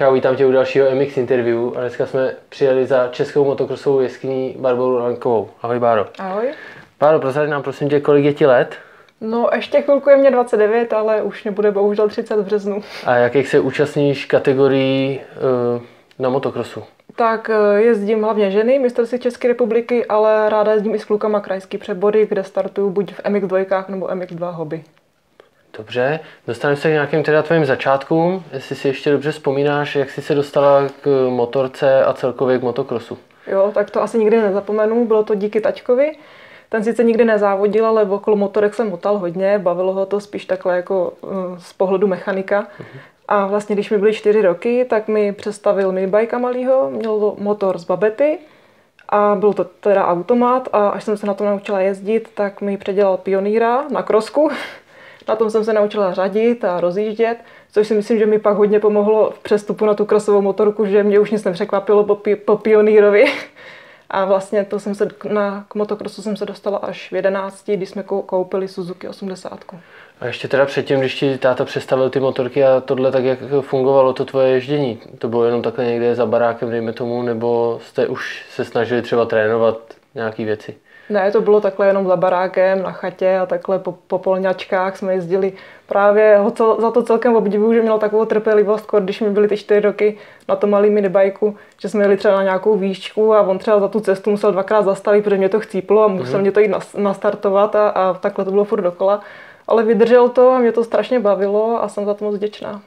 Čau, vítám tě u dalšího MX interview a dneska jsme přijeli za českou motokrosovou jeskyní Barboru Lankovou. Ahoj Báro. Ahoj. Báro, prozrať nám prosím tě, kolik je ti let No ještě chvilku je mě 29, ale už mě bude bohužel 30 v březnu. a jakých se účastníš kategorií uh, na motokrosu? Tak eh, jezdím hlavně ženy, mistrovství České republiky, ale ráda jezdím i s klukama krajský přebody, kde startuju buď v MX2 nebo MX2 hobby. Dobře, dostaneme se k nějakým teda tvým začátkům. Jestli si ještě dobře vzpomínáš, jak jsi se dostala k motorce a celkově k motokrosu. Jo, tak to asi nikdy nezapomenu, bylo to díky taťkovi. Ten sice nikdy nezávodil, ale okolo motorek jsem motal hodně, bavilo ho to spíš takhle jako eh, z pohledu mechanika. A vlastně, když mi byly čtyři roky, tak mi přestavil minibajka malýho, měl to motor z babety a byl to teda automat a až jsem se na to naučila jezdit, tak mi předělal pionýra na krosku. Na tom jsem se naučila řadit a rozjíždět, což si myslím, že mi pak hodně pomohlo v přestupu na tu krosovou motorku, že mě už nic nepřekvapilo po, pi- po pionýrovi. A vlastně to jsem se na, k motokrosu jsem se dostala až v 11, když jsme kou- koupili Suzuki 80. A ještě teda předtím, když ti táta přestavil ty motorky a tohle, tak jak fungovalo to tvoje ježdění? To bylo jenom takhle někde za barákem, dejme tomu, nebo jste už se snažili třeba trénovat nějaké věci? Ne, to bylo takhle jenom za barákem, na chatě a takhle po, po polňačkách jsme jezdili. Právě ho cel, za to celkem obdivuju, že měl takovou trpělivost, když mi byly ty čtyři roky na tom malý minibajku, že jsme jeli třeba na nějakou výšku a on třeba za tu cestu musel dvakrát zastavit, protože mě to chcíplo a musel mm-hmm. mě to jít nas, nastartovat a, a takhle to bylo furt dokola. Ale vydržel to a mě to strašně bavilo a jsem za to moc vděčná.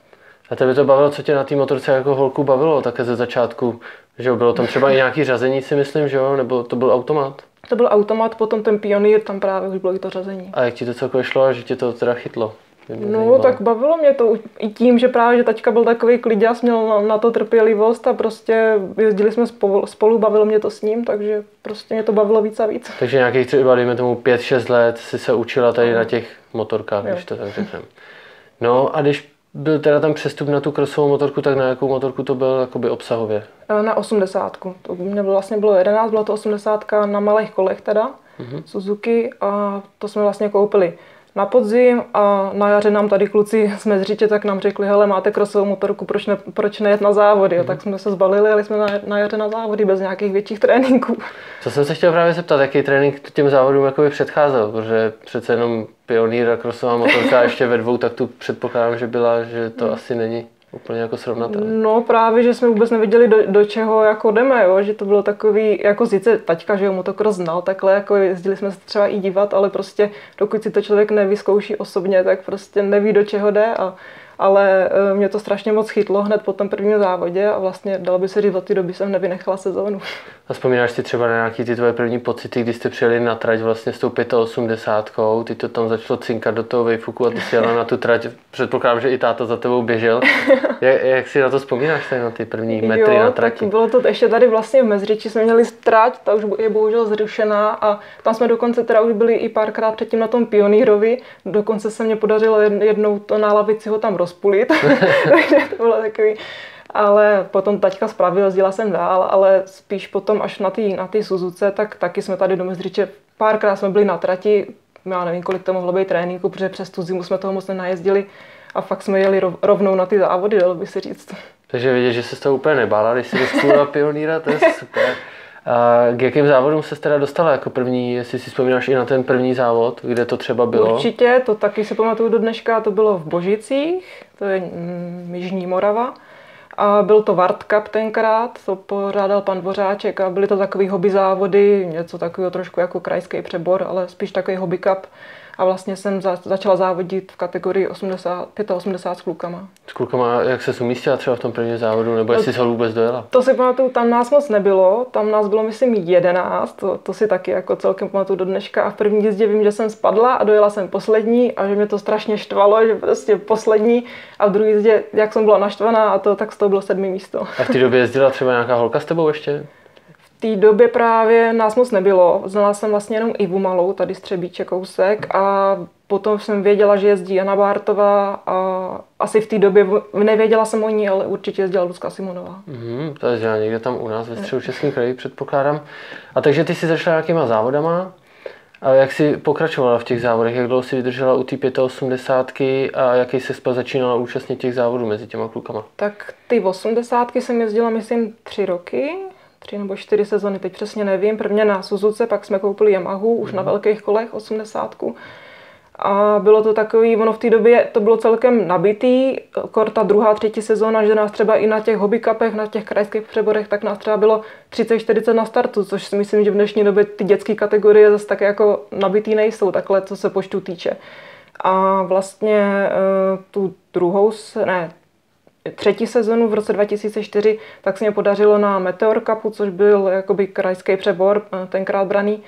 A tebe to bavilo, co tě na té motorce jako holku bavilo také ze začátku? Že jo, bylo tam třeba i nějaký řazení, si myslím, že jo? Nebo to byl automat? To byl automat, potom ten pionýr, tam právě už bylo i to řazení. A jak ti to celkově šlo a že tě to teda chytlo? No, zajímalo. tak bavilo mě to i tím, že právě, že taťka byl takový kliděs, měl na, to trpělivost a prostě jezdili jsme spolu, spolu, bavilo mě to s ním, takže prostě mě to bavilo víc a víc. Takže nějakých třeba, dejme tomu, 5-6 let si se učila tady na těch motorkách, když to tak řekneme. No a když byl teda ten přestup na tu krosovou motorku, tak na jakou motorku to byl jakoby obsahově? E, Na 80. To mě bylo, vlastně bylo 11, byla to 80 na malých kolech teda, Mhm. Suzuki a to jsme vlastně koupili na podzim a na jaře nám tady kluci jsme zřítě tak nám řekli, hele máte krosovou motorku, proč, ne, proč nejet na závody? A tak jsme se zbalili, jeli jsme na, na jaře na závody bez nějakých větších tréninků. Co jsem se chtěl právě zeptat, jaký trénink těm závodům jakoby předcházel, protože přece jenom pionýr a krosová motorka ještě ve dvou, tak tu předpokládám, že byla, že to asi není úplně jako srovnatelné. No právě, že jsme vůbec nevěděli, do, do čeho jako jdeme, jo? že to bylo takový, jako sice taťka, že jo, motokros znal, takhle jako jezdili jsme se třeba i dívat, ale prostě dokud si to člověk nevyzkouší osobně, tak prostě neví, do čeho jde a ale eh, mě to strašně moc chytlo hned po tom prvním závodě a vlastně dalo by se říct, od té doby jsem nevynechala sezónu. A vzpomínáš si třeba na nějaký ty tvoje první pocity, kdy jste přijeli na trať vlastně s tou 85, ty to tam začalo cinkat do toho vejfuku a ty si jela na tu trať, předpokládám, že i táta za tebou běžel. Jak, jak si na to vzpomínáš tady na ty první metry jo, na tak trati? bylo to ještě tady vlastně v Mezřiči jsme měli trať, ta už je bohužel zrušená a tam jsme dokonce teda už byli i párkrát předtím na tom pionýrovi, dokonce se mě podařilo jed- jednou to na lavici ho tam rozpulit, takže to bylo takový, ale potom taťka spravil, jezdila jsem dál, ale spíš potom až na té na Suzuce, tak taky jsme tady do Mezřiče, párkrát jsme byli na trati, já nevím, kolik to mohlo být tréninku, protože přes tu zimu jsme toho moc nenajezdili a fakt jsme jeli rov- rovnou na ty závody, dalo by se říct. Takže vidět, že se z toho úplně nebála, když si rozpůlila pionýra, to je super. A k jakým závodům se teda dostala jako první, jestli si vzpomínáš i na ten první závod, kde to třeba bylo? Určitě, to taky si pamatuju do dneška, to bylo v Božicích, to je mm, Jižní Morava. A byl to Wart Cup tenkrát, to pořádal pan Dvořáček a byly to takový hobby závody, něco takového trošku jako krajský přebor, ale spíš takový hobby cup. A vlastně jsem za, začala závodit v kategorii 80, 85 s klukama. S klukama, jak se umístila třeba v tom prvním závodu, nebo jestli jsi ho vůbec dojela? To si pamatuju, tam nás moc nebylo, tam nás bylo myslím 11, to, to si taky jako celkem pamatuju do dneška a v první jízdě vím, že jsem spadla a dojela jsem poslední a že mě to strašně štvalo, že prostě poslední a v druhé jízdě, jak jsem byla naštvaná a to, tak z toho bylo sedmý místo. A v té době jezdila třeba nějaká holka s tebou ještě? V té době právě nás moc nebylo, znala jsem vlastně jenom Ivu Malou, tady z Třebíče kousek a potom jsem věděla, že jezdí Jana Bártová a asi v té době, nevěděla jsem o ní, ale určitě jezdila Luzka Simonová. Mhm, to je že někde tam u nás ve středu českém kraji, předpokládám. A takže ty si začala nějakýma závodama A jak jsi pokračovala v těch závodech? Jak dlouho jsi vydržela u té 85 a jaký se spa začínala účastnit těch závodů mezi těma klukama? Tak ty 80 jsem jezdila, myslím, tři roky, tři nebo čtyři sezony, teď přesně nevím. Prvně na Suzuce, pak jsme koupili Yamahu už mm. na mhm. velkých kolech 80. A bylo to takový, ono v té době to bylo celkem nabitý, kor ta druhá, třetí sezóna, že nás třeba i na těch hobby cupech, na těch krajských přeborech, tak nás třeba bylo 30-40 na startu, což si myslím, že v dnešní době ty dětské kategorie zase tak jako nabitý nejsou, takhle co se počtu týče. A vlastně eh, tu druhou, ne, třetí sezonu v roce 2004, tak se mě podařilo na Meteor Cupu, což byl jakoby krajský přebor, eh, tenkrát braný,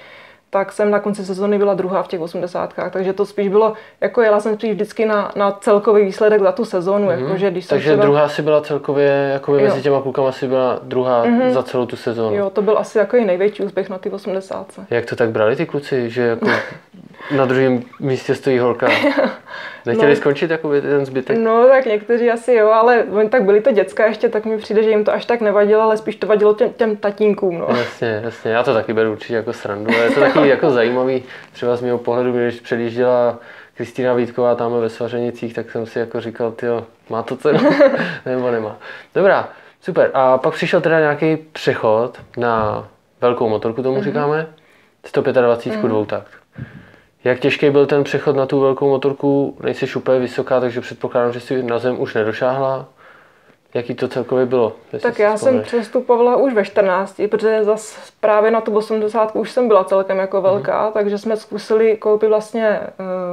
tak jsem na konci sezóny byla druhá v těch osmdesátkách, takže to spíš bylo, jako jela jsem spíš vždycky na, na celkový výsledek za tu sezónu. Mm-hmm. Jako, že když takže třeba... druhá si byla celkově, jako mezi těma klukama si byla druhá mm-hmm. za celou tu sezónu. Jo, to byl asi jako největší úspěch na ty 80. Jak to tak brali ty kluci, že jako na druhém místě stojí holka? Nechtěli no, skončit jakoby ten zbytek? No tak někteří asi jo, ale oni tak byli to děcka ještě, tak mi přijde, že jim to až tak nevadilo, ale spíš to vadilo těm, těm tatínkům. No. Jasně, jasně, já to taky beru určitě jako srandu, ale je to taky jako zajímavý, třeba z mého pohledu, když předjížděla Kristýna Vítková tam ve Svařenicích, tak jsem si jako říkal, ty má to cenu, nebo nemá. Dobrá, super. A pak přišel teda nějaký přechod na velkou motorku, tomu mm-hmm. říkáme, 125 mm-hmm. dvoutakt. Jak těžký byl ten přechod na tu velkou motorku? Nejsi úplně vysoká, takže předpokládám, že si na zem už nedošáhla. Jaký to celkově bylo? Tak já jsem přestupovala už ve 14, protože zase právě na tu 80 už jsem byla celkem jako velká, mm. takže jsme zkusili koupit vlastně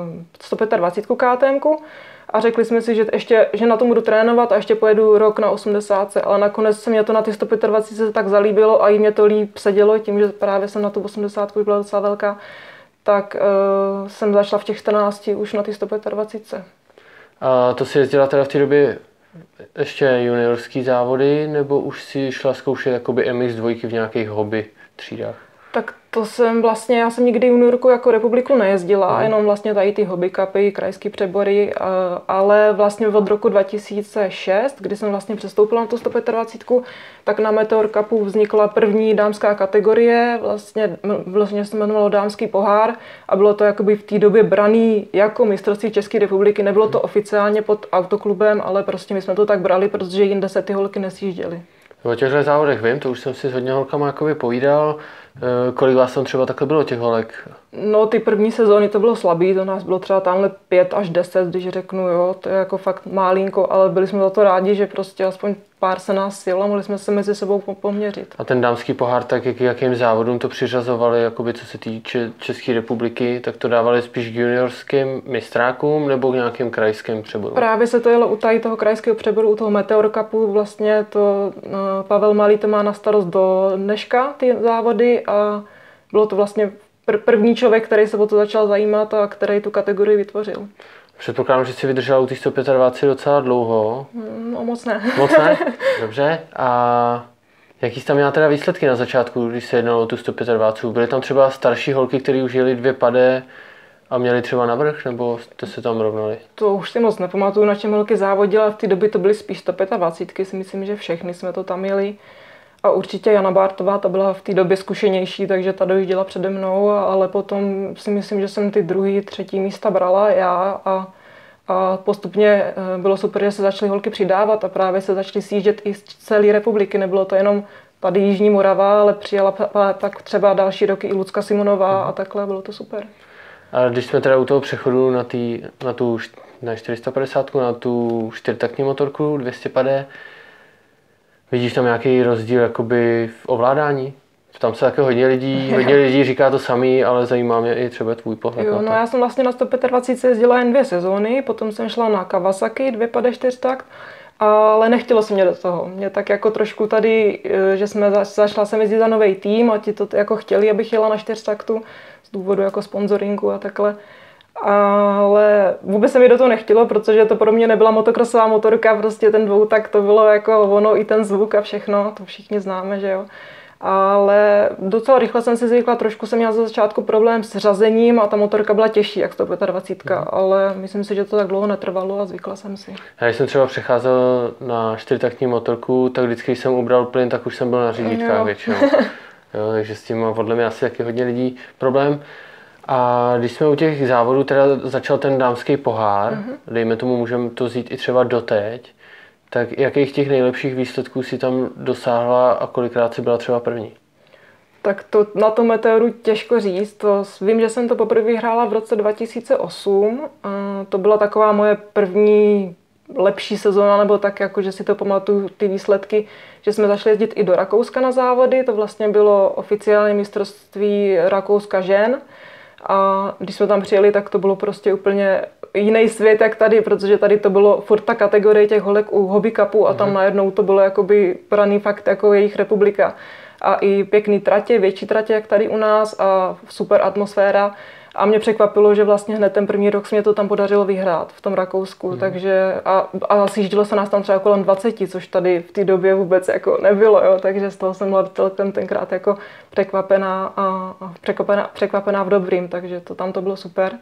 uh, 125 KTM a řekli jsme si, že ještě že na tom budu trénovat a ještě pojedu rok na 80, ale nakonec se mě to na ty 125 tak zalíbilo a i mě to líp sedělo tím, že právě jsem na tu 80 byla docela velká, tak uh, jsem začala v těch 14 už na ty 125. A to si jezdila teda v té době ještě juniorský závody, nebo už si šla zkoušet jakoby MX2 v nějakých hobby třídách? Tak to jsem vlastně, já jsem nikdy juniorku jako republiku nejezdila, mm. jenom vlastně tady ty hobby cupy, krajské přebory, ale vlastně od roku 2006, kdy jsem vlastně přestoupila na tu 125, tak na Meteor Cupu vznikla první dámská kategorie, vlastně, vlastně se jmenovalo Dámský pohár a bylo to jakoby v té době braný jako mistrovství České republiky, nebylo to oficiálně pod autoklubem, ale prostě my jsme to tak brali, protože jinde se ty holky nesjížděly. O těchto závodech vím, to už jsem si s hodně holkama jakoby povídal. E, kolik vás tam třeba takhle bylo těch holek? No ty první sezóny to bylo slabý, to nás bylo třeba tamhle 5 až 10, když řeknu, jo, to je jako fakt málinko, ale byli jsme za to rádi, že prostě aspoň pár se nás sjelo a mohli jsme se mezi sebou poměřit. A ten dámský pohár, tak jak, jakým závodům to přiřazovali, jakoby co se týče České republiky, tak to dávali spíš k juniorským mistrákům nebo k nějakým krajským přeborům? Právě se to jelo u tady toho krajského přeboru, u toho Meteor Cupu, vlastně to no, Pavel Malý to má na starost do dneška ty závody a bylo to vlastně pr- první člověk, který se o to začal zajímat a který tu kategorii vytvořil. Předpokládám, že jsi vydržela u těch 125 docela dlouho. No moc ne. Moc ne? Dobře. A jaký jsi tam měla teda výsledky na začátku, když se jednalo o tu 125? Byly tam třeba starší holky, které už jeli dvě pade a měli třeba navrh, nebo jste se tam rovnali? To už si moc nepamatuju, na čem holky závodila. V té době to byly spíš 125, si myslím, že všechny jsme to tam měli. A určitě Jana Bartová, ta byla v té době zkušenější, takže ta dojížděla přede mnou, ale potom si myslím, že jsem ty druhý, třetí místa brala já a, a postupně eh, bylo super, že se začaly holky přidávat a právě se začaly sjíždět i z celé republiky. Nebylo to jenom tady Jižní Morava, ale přijela tak třeba další roky i Lucka Simonová a takhle, bylo to super. A když jsme teda u toho přechodu na, tý, na tu na 450, na tu čtyřtaktní motorku 250, Vidíš tam nějaký rozdíl jakoby v ovládání? Tam se také hodně lidí, hodně lidí říká to samý, ale zajímá mě i třeba tvůj pohled jo, na to. No já jsem vlastně na 125 jezdila jen dvě sezóny, potom jsem šla na Kawasaki 254 takt, ale nechtělo se mě do toho. Mě tak jako trošku tady, eh, že jsme zašla jsem jezdit za nový tým a ti to jako chtěli, abych jela na čtyřtaktu z důvodu jako sponsoringu a takhle ale vůbec se mi do toho nechtělo, protože to pro mě nebyla motokrosová motorka, prostě ten dvou, tak to bylo jako ono i ten zvuk a všechno, to všichni známe, že jo. Ale docela rychle jsem si zvykla, trošku jsem měla za začátku problém s řazením a ta motorka byla těžší, jak 125, mm. ale myslím si, že to tak dlouho netrvalo a zvykla jsem si. Já jsem třeba přecházel na čtyřtaktní motorku, tak vždycky, když jsem ubral plyn, tak už jsem byl na řidítkách většinou. jo, takže s tím má podle mě asi taky hodně lidí problém. A když jsme u těch závodů, teda začal ten dámský pohár, Mhm. mm-hmm. dejme tomu, můžeme to vzít i třeba doteď, tak jakých těch nejlepších výsledků si tam dosáhla a kolikrát si byla třeba první? Tak to na tom meteoru těžko říct. To, vím, že jsem to poprvé hrála v roce 2008. A to byla taková moje první lepší sezóna, nebo tak jako, že si to pamatuju ty výsledky, že jsme začali jezdit i do Rakouska na závody. To vlastně bylo oficiální mistrovství Rakouska žen. A když jsme tam přijeli, tak to bylo prostě úplně jiný svět jak tady, protože tady to bylo furt ta kategorie těch holek u hobby cupu a tam najednou to bylo jakoby braný fakt jako jejich republika. A i pěkný tratě, větší tratě jak tady u nás a super atmosféra. A mě překvapilo, že vlastně hned ten první rok se mě to tam podařilo vyhrát v tom Rakousku, hmm. takže a, a sjíždělo se nás tam třeba kolem 20, což tady v té době vůbec jako nebylo, jo, takže z toho jsem byla celkem tenkrát jako překvapená a, a překvapená, překvapená v dobrým, takže to tam to bylo super.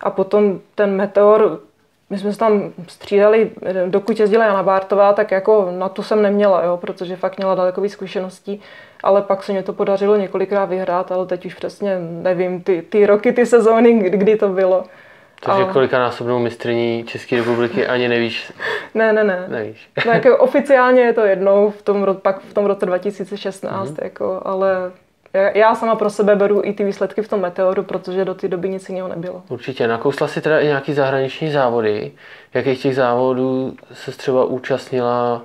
A potom ten meteor, my jsme se tam střídali, dokud jezdila Jana Bártová, tak jako na to jsem neměla, jo, protože fakt měla daleko víc zkušeností, ale pak se mě to podařilo několikrát vyhrát, ale teď už přesně nevím, ty, ty roky, ty sezóny, kdy, kdy to bylo. Takže A- kolika násobnou mistrní České republiky ani nevíš, Ne, ne, ne. nevíš. No, jako oficiálně je to jednou, v tom, pak v tom roce 2016, mm-hmm. jako, ale já, já sama pro sebe beru i ty výsledky v tom meteoru, protože do té doby nic jiného nebylo. Určitě. Nakousla si teda i nějaký zahraniční závody. Jakých těch závodů se třeba účastnila?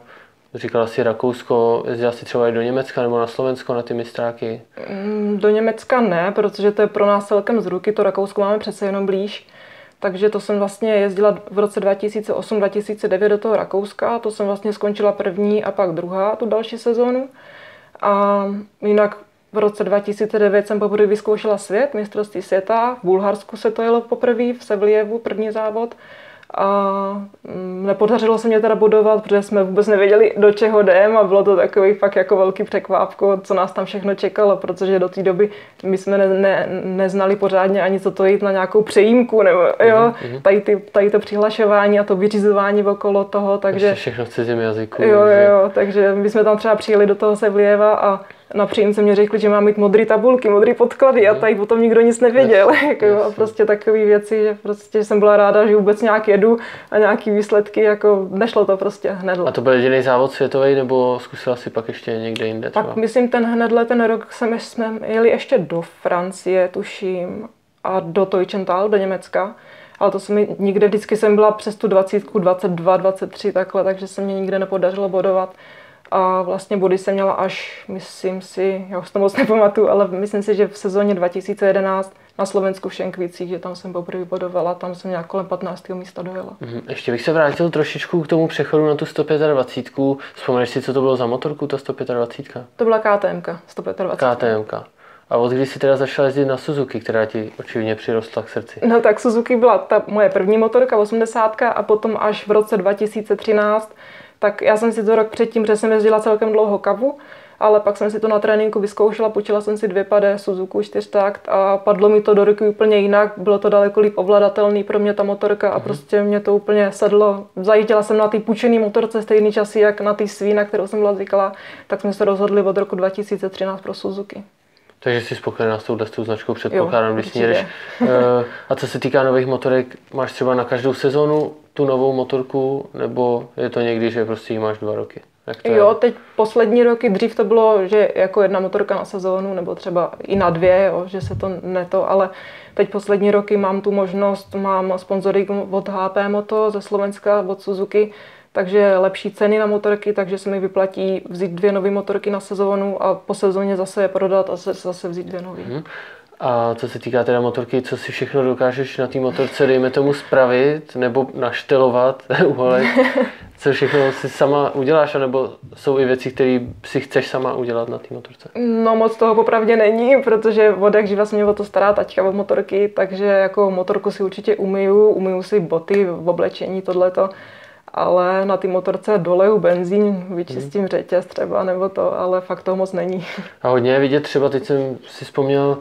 Říkala si Rakousko, jezdila si třeba i do Německa nebo na Slovensko na ty mistráky? Mm, Do Německa ne, protože to je pro nás celkem z ruky, to Rakousko máme přece jenom blíž. Takže to jsem vlastně jezdila v roce 2008-2009 do toho Rakouska, to jsem vlastně skončila první a pak druhá tu další sezónu. A jinak v roce 2009 jsem poprvé vyzkoušela svět, mistrovství světa. V Bulharsku se to jelo poprvé, v Sevlievu, první závod. A mm, nepodařilo se mě teda bodovat, protože jsme vůbec nevěděli, do čeho jdem a bylo to takový fakt jako velký překvápko, co nás tam všechno čekalo, protože do té doby my jsme ne, ne, neznali pořádně ani, co to jít na nějakou přejímku, nebo jo, tady, ty, tady to přihlašování a to vyřizování okolo toho, Takže takže... všechno v cizím jazyku. Jo, jo, jo, takže my jsme tam třeba přijeli do toho Sevlieva a na příjemce mě řekli, že mám mít modré tabulky, modré podklady a tady potom nikdo nic nevěděl. Jako, a prostě takové věci, že prostě jsem byla ráda, že vůbec nějak jedu a nějaký výsledky, jako nešlo to prostě hned. A to byl jediný závod světový, nebo zkusila si pak ještě někde jinde třeba? Pak myslím ten hnedle ten rok jsme, jsme jeli ještě do Francie, tuším, a do Teutschenthal, do Německa. Ale to se mi nikde, vždycky jsem byla přes tu 20, 22, 23 takhle, takže se mě nikde nepodařilo bodovat. A vlastně body jsem měla až, myslím si, já už to moc nepamatuju, ale myslím si, že v sezóně 2011 na Slovensku v Šenkvicích, že tam jsem poprvé bodovala, tam jsem nějak kolem 15. místa dojela. Mhm. Ještě bych se vrátil trošičku k tomu přechodu na tu 125. Vzpomeneš si, co to bylo za motorku, ta 125? To byla KTM, 125. KTM. A od kdy jsi teda začala jezdit na Suzuki, která ti očividně přirostla k srdci? No tak Suzuki byla ta moje první motorka, 80 a potom až v roce 2013, tak já jsem si to rok předtím, protože jsem jezdila celkem dlouho kavu, ale pak jsem si to na tréninku vyzkoušela, půjčila jsem si dvě pade Suzuku čtyřtakt a padlo mi to do ruky úplně jinak, bylo to daleko líp ovladatelný pro mě ta motorka a prostě mě to úplně sedlo. Zajížděla jsem na té půjčené motorce stejný časy, jak na té svý, na kterou jsem byla zvyklá, tak jsme se rozhodli od roku 2013 pro Suzuki. Takže jsi spokojená s touhle s tou značkou, předpokládám, když s ní určitě. jedeš. Eh, A co se týká nových motorek, máš třeba na každou sezónu tu novou motorku, nebo je to někdy, že prostě ji máš dva roky? Jak to Jo, je? teď poslední roky, dřív to bylo, že jako jedna motorka na sezónu, nebo třeba i na dvě, jo, že se to neto, ale teď poslední roky mám tu možnost, mám sponzoring od HP Moto ze Slovenska, od Suzuki, takže lepší ceny na motorky, takže se mi vyplatí vzít dvě nové motorky na sezónu a po sezóně zase je prodat a zase, vzít dvě nové. Mhm. A co se týká teda motorky, co si všechno dokážeš na té motorce, dejme tomu, spravit nebo naštelovat uholek, co všechno si sama uděláš, anebo jsou i věci, které si chceš sama udělat na té motorce? No moc toho popravdě není, protože od jak živa se mě o to stará taťka od motorky, takže jako motorku si určitě umyju, umyju si boty, v oblečení, tohleto, ale na ty motorce doleju benzín, vyčistím řetěz třeba nebo to, ale fakt toho moc není. A hodně je vidět třeba, teď jsem si vzpomněl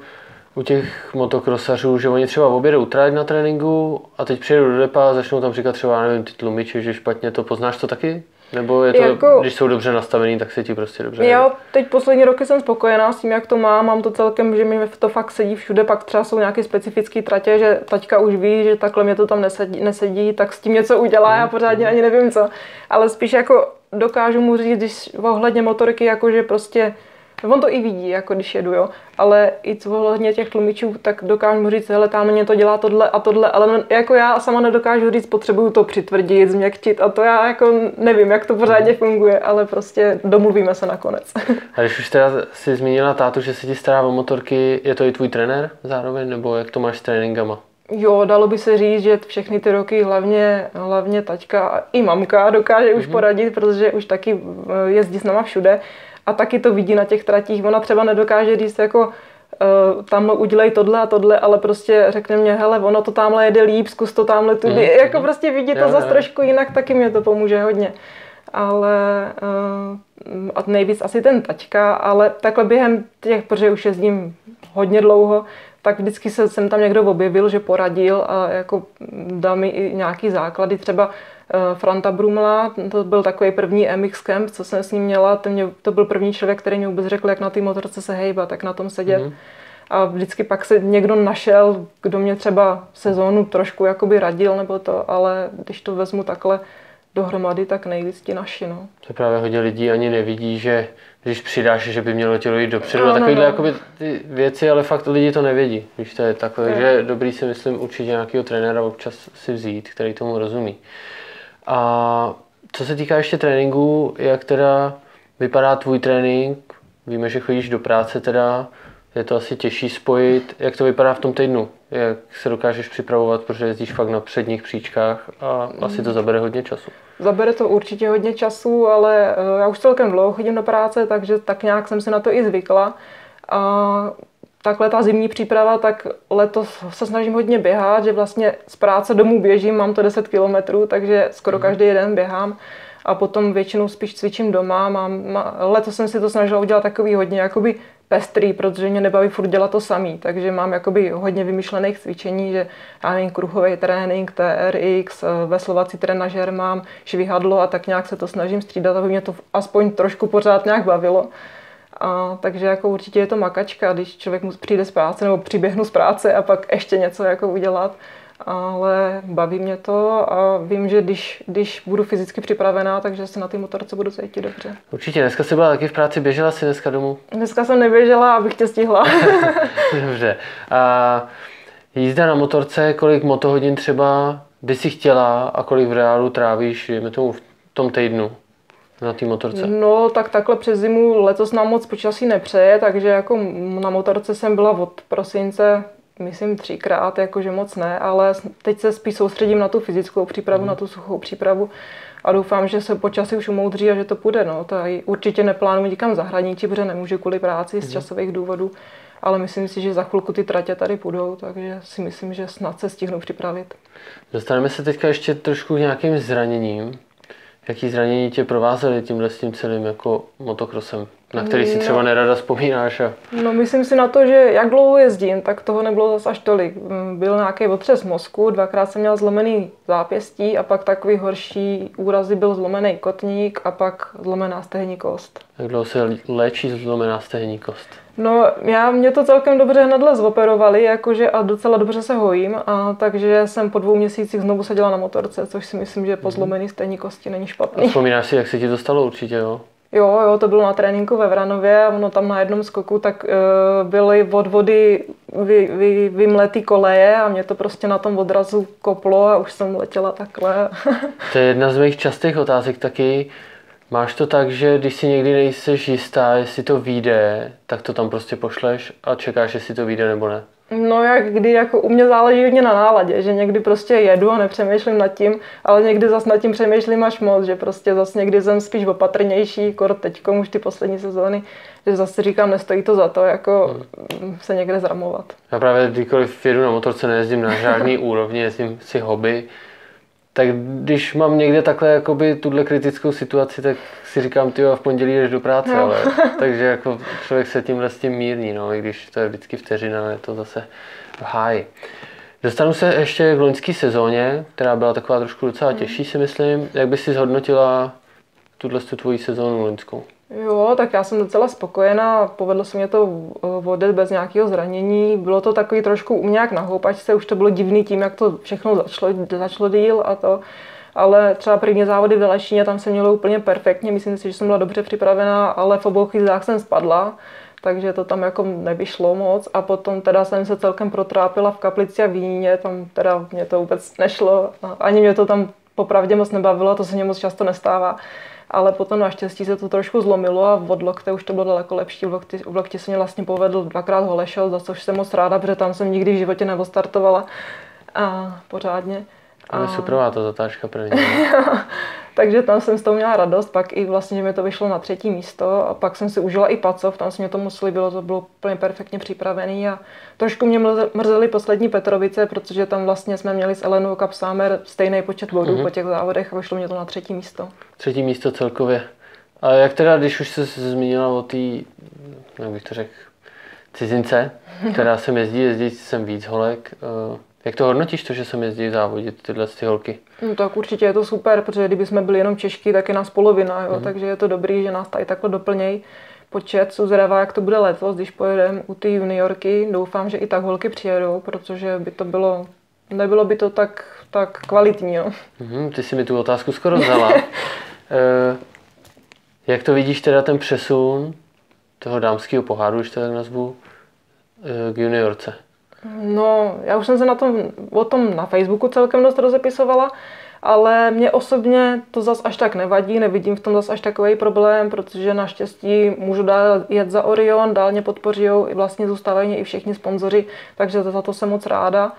u těch motokrosařů, že oni třeba objedou trať na tréninku a teď přijedou do depa a začnou tam říkat třeba, nevím, ty tlumiče, že špatně to poznáš to taky? Nebo je to, Jako- když jsou dobře nastavený, tak se ti prostě dobře Já jede? teď poslední roky jsem spokojená s tím, jak to mám. Mám to celkem, že mi to fakt sedí všude. Pak třeba jsou nějaké specifické tratě, že taťka už ví, že takhle mě to tam nesedí, nesedí tak s tím něco udělá. Já pořádně ani nevím co. Ale spíš jako dokážu mu říct, když ohledně motorky, jako že prostě On to i vidí, jako když jedu, jo. Ale i co ohledně těch tlumičů, tak dokážu mu říct, hele, tam mě to dělá tohle a tohle, ale no, jako já sama nedokážu říct, potřebuju to přitvrdit, změkčit a to já jako nevím, jak to pořádně funguje, ale prostě domluvíme se nakonec. A když už teda si zmínila tátu, že se ti stará o motorky, je to i tvůj trenér zároveň, nebo jak to máš s tréninkama? Jo, dalo by se říct, že všechny ty roky hlavně, hlavně taťka i mamka dokáže už poradit, protože už taky eh, jezdí s náma všude a taky to vidí na těch tratích. Ona třeba nedokáže říct jako uh, tamhle udělej tohle a tohle, ale prostě řekne mě, hele, ono to tamhle jede líp, zkus to tamhle tudy. Mhm, Jako prostě vidí to Jo, zase trošku jinak, taky mě to pomůže hodně. Ale uh, a nejvíc asi ten taťka, ale takhle během těch, protože už jezdím hodně dlouho, tak vždycky se sem tam někdo objevil, že poradil a jako dal mi i nějaký základy. Třeba Franta Brumla, to byl takový první MX Camp, co jsem s ním měla, ten mě, to byl první člověk, který mě vůbec řekl, jak na té motorce se hejbat, tak na tom sedět. Mm. A vždycky pak se někdo našel, kdo mě třeba sezónu trošku jakoby radil nebo to, ale když to vezmu takhle dohromady, tak nejvíc ti naši, no. To právě hodně lidí ani nevidí, že když přidáš, že by mělo tělo jít dopředu a Ano, takovéhle no. jakoby ty věci, ale fakt lidi to nevědí, když to je takhle. Takže je dobrý si myslím určitě nějakého trenéra občas si vzít, který tomu rozumí. A co se týká ještě tréninku, jak teda vypadá tvůj trénink? Víme, že chodíš do práce teda, je to asi těžší spojit. Jak to vypadá v tom týdnu? Jak se dokážeš připravovat, protože jezdíš fakt na předních příčkách a asi to zabere hodně času. Zabere to určitě hodně času, ale eh, já už celkem dlouho chodím do práce, takže tak nějak jsem si na to i zvykla. A takhle ta zimní příprava, tak letos se snažím hodně běhat, že vlastně z práce domů běžím, mám to 10 kilometrů, takže skoro každý den běhám. A potom většinou spíš cvičím doma. Mám, má, letos jsem si to snažila udělat takový hodně jakoby pestrý, protože mě nebaví furt dělat to samý. Takže mám jakoby hodně vymyšlených cvičení, že já nevím, kruhový trénink, TRX, eh, veslovací trenažer mám, švihadlo a tak nějak se to snažím střídat, aby mě to aspoň trošku pořád nějak bavilo. A, takže jako určitě je to makačka, když člověk mu přijde z práce nebo přiběhnu z práce a pak ještě něco jako udělat. Ale baví mě to a vím, že když, když budu fyzicky připravená, takže se na ty motorce budu cítit dobře. Určitě, dneska jsi byla taky v práci, běžela jsi dneska domů? Dneska jsem neběžela, abych tě stihla. Dobře. A jízda na motorce, kolik motohodin třeba by si chtěla a kolik v reálu trávíš, dejme tomu v tom týdnu na té motorce? No, tak takhle přes zimu letos nám moc počasí nepřeje, takže jako na motorce jsem byla od prosince, myslím třikrát, jakože moc ne, ale teď se spíš soustředím na tu fyzickou přípravu, na tu suchou přípravu a doufám, že se počasí už umoudří a že to půjde. No. To já určitě neplánuji nikam zahraničí, protože nemůžu kvůli práci z časových důvodů, ale myslím si, že za chvilku ty tratě tady půjdou, takže si myslím, že snad se stihnu připravit. Dostaneme se teďka ještě trošku k nějakým zraněním. Jaký zranění tě provázely tímhle s tím celým jako motokrosem, na který si třeba nerada vzpomínáš? A... No myslím si na to, že jak dlouho jezdím, tak toho nebylo zase až tolik. Mm, Byl nějaký otřes mozku, dvakrát jsem měl zlomený zápěstí a pak takový horší úrazy byl zlomený kotník a pak zlomená stehní kost. Jak dlouho se léčí zlomená stehní kost? No, já mě to celkem dobře hnedle zoperovali, jakože a docela dobře se hojím, a takže jsem po dvou měsících znovu seděla na motorce, což si myslím, že po zlomený stehní kosti není špatný. Vzpomínáš si, jak se ti to stalo určitě, jo? Jo, jo, to bylo na tréninku ve Vranově a ono tam na jednom skoku tak uh, byly od vody vy, vy, vymletý koleje a mě to prostě na tom odrazu koplo a už jsem letěla takhle. To je jedna z mých častých otázek taky. Máš to tak, že když si někdy nejseš jistá, jestli to vyjde, tak to tam prostě pošleš a čekáš, jestli to vyjde nebo ne? No jak kdy, jako u mě záleží hodně na náladě, že někdy prostě jedu a nepřemýšlím nad tím, ale někdy zas nad tím přemýšlím až moc, že prostě zas někdy jsem spíš opatrnější, kor teďkom už ty poslední sezóny, že zase říkám, nestojí to za to, jako hmm. se někde zramovat. Já právě kdykoliv jedu na motorce, nejezdím na žádný úrovni, jezdím si hobby, tak když mám někde takhle jakoby tuhle kritickou situaci, tak si říkám, ty v pondělí jdeš do práce, No. ale takže jako člověk se tímhle s tím mírní, no, i když to je vždycky vteřina, je to zase v háji. Dostanu se ještě k loňské sezóně, která byla taková trošku docela těžší, si myslím. Jak by si zhodnotila tuhle tu tvoji sezónu loňskou? Jo, tak já jsem docela spokojená, povedlo se mě to vodit bez nějakého zranění. Bylo to takový trošku u mě jak na houpačce, už to bylo divný tím, jak to všechno začalo, začalo díl a to. Ale třeba první závody v Velešině, tam se mělo úplně perfektně, myslím si, že jsem byla dobře připravená, ale v obou chvízách jsem spadla takže to tam jako nevyšlo moc a potom teda jsem se celkem protrápila v Kaplici a Víně, tam teda mě to vůbec nešlo, ani mě to tam popravdě moc nebavilo, to se mě moc často nestává. Ale potom naštěstí se to trošku zlomilo a v odlokte už to bylo daleko lepší. V lokti, se mě vlastně povedl dvakrát holešel, za což jsem moc ráda, protože tam jsem nikdy v životě neostartovala a pořádně. To je superová ta zatáčka první. Takže tam jsem z toho měla radost, pak i vlastně, že mi to vyšlo na třetí místo a pak jsem si užila i Pacov, tam se mě to moc líbilo, to bylo úplně perfektně připravený a trošku mě mrzely poslední Petrovice, protože tam vlastně jsme měli s Elenou Kapsámer stejný počet bodů mm-hmm. po těch závodech a vyšlo mě to na třetí místo. Třetí místo celkově. A jak teda, když už se zmínila o té, jak bych to řekl, cizince, která sem jezdí, jezdí sem víc holek, uh, jak to hodnotíš, to, že jsem jezdí závodit tyhle ty holky? No, tak určitě je to super, protože kdyby jsme byli jenom Češky, tak je nás polovina, jo? Mm. takže je to dobrý, že nás tady takhle doplnějí počet. Jsou zvědavá, jak to bude letos, když pojedeme u ty juniorky. Doufám, že i tak holky přijedou, protože by to bylo, nebylo by to tak, tak kvalitní. Jo? Mm, ty si mi tu otázku skoro vzala. e, jak to vidíš teda ten přesun toho dámského poháru, když to tak nazvu, e, k juniorce? No, já už jsem se na tom, o tom na Facebooku celkem dost rozepisovala, ale mě osobně to zas až tak nevadí, nevidím v tom zas až takový problém, protože naštěstí můžu dál jet za Orion, dál mě podpoří i vlastně zůstávají i všichni sponzoři, takže za to jsem moc ráda.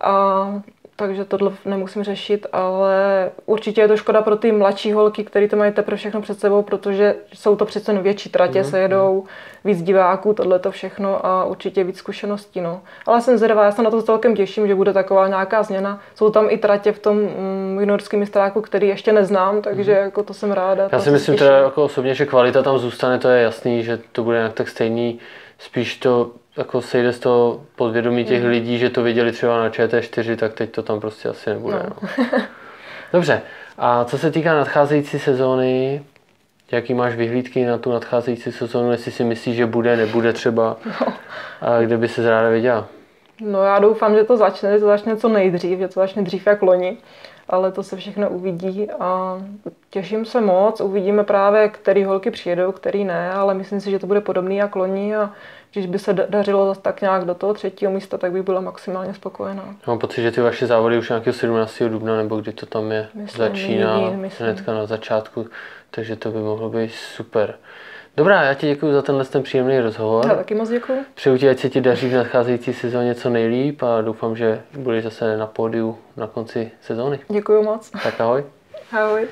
A takže tohle nemusím řešit, ale určitě je to škoda pro ty mladší holky, které to mají teprve všechno před sebou, protože jsou to přece větší tratě, mm. se jedou, víc diváků, tohle to všechno a určitě víc zkušeností. No. Ale jsem zvědavá, já se na to celkem těším, že bude taková nějaká změna. Jsou tam i tratě v tom mm, juniorském mistráku, který ještě neznám, takže mm. jako to jsem ráda. Já si myslím teda jako osobně, že kvalita tam zůstane, to je jasný, že to bude nějak tak stejný. Spíš to jako sejde z toho podvědomí těch mm. lidí, že to viděli třeba na ČT4, tak teď to tam prostě asi nebude. No. No. Dobře, a co se týká nadcházející sezóny, jaký máš vyhlídky na tu nadcházející sezónu, jestli si myslíš, že bude, nebude třeba, no. a kde by se ráda viděla? No já doufám, že to začne, že to začne co nejdřív, že to začne dřív jak loni, ale to se všechno uvidí a těším se moc, uvidíme právě, který holky přijedou, který ne, ale myslím si, že to bude podobný jak loni a když by se dařilo tak nějak do toho třetího místa, tak bych byla maximálně spokojená. Mám pocit, že ty vaše závody už nějakého 17. dubna, nebo kdy to tam je, myslím, začíná hnedka na začátku, takže to by mohlo být super. Dobrá, já ti děkuji za tenhle ten příjemný rozhovor. Já taky moc děkuji. Přeju ti, ať se ti daří v nadcházející sezóně co nejlíp a doufám, že budeš zase na pódiu na konci sezóny. Děkuji moc. Tak ahoj. Ahoj.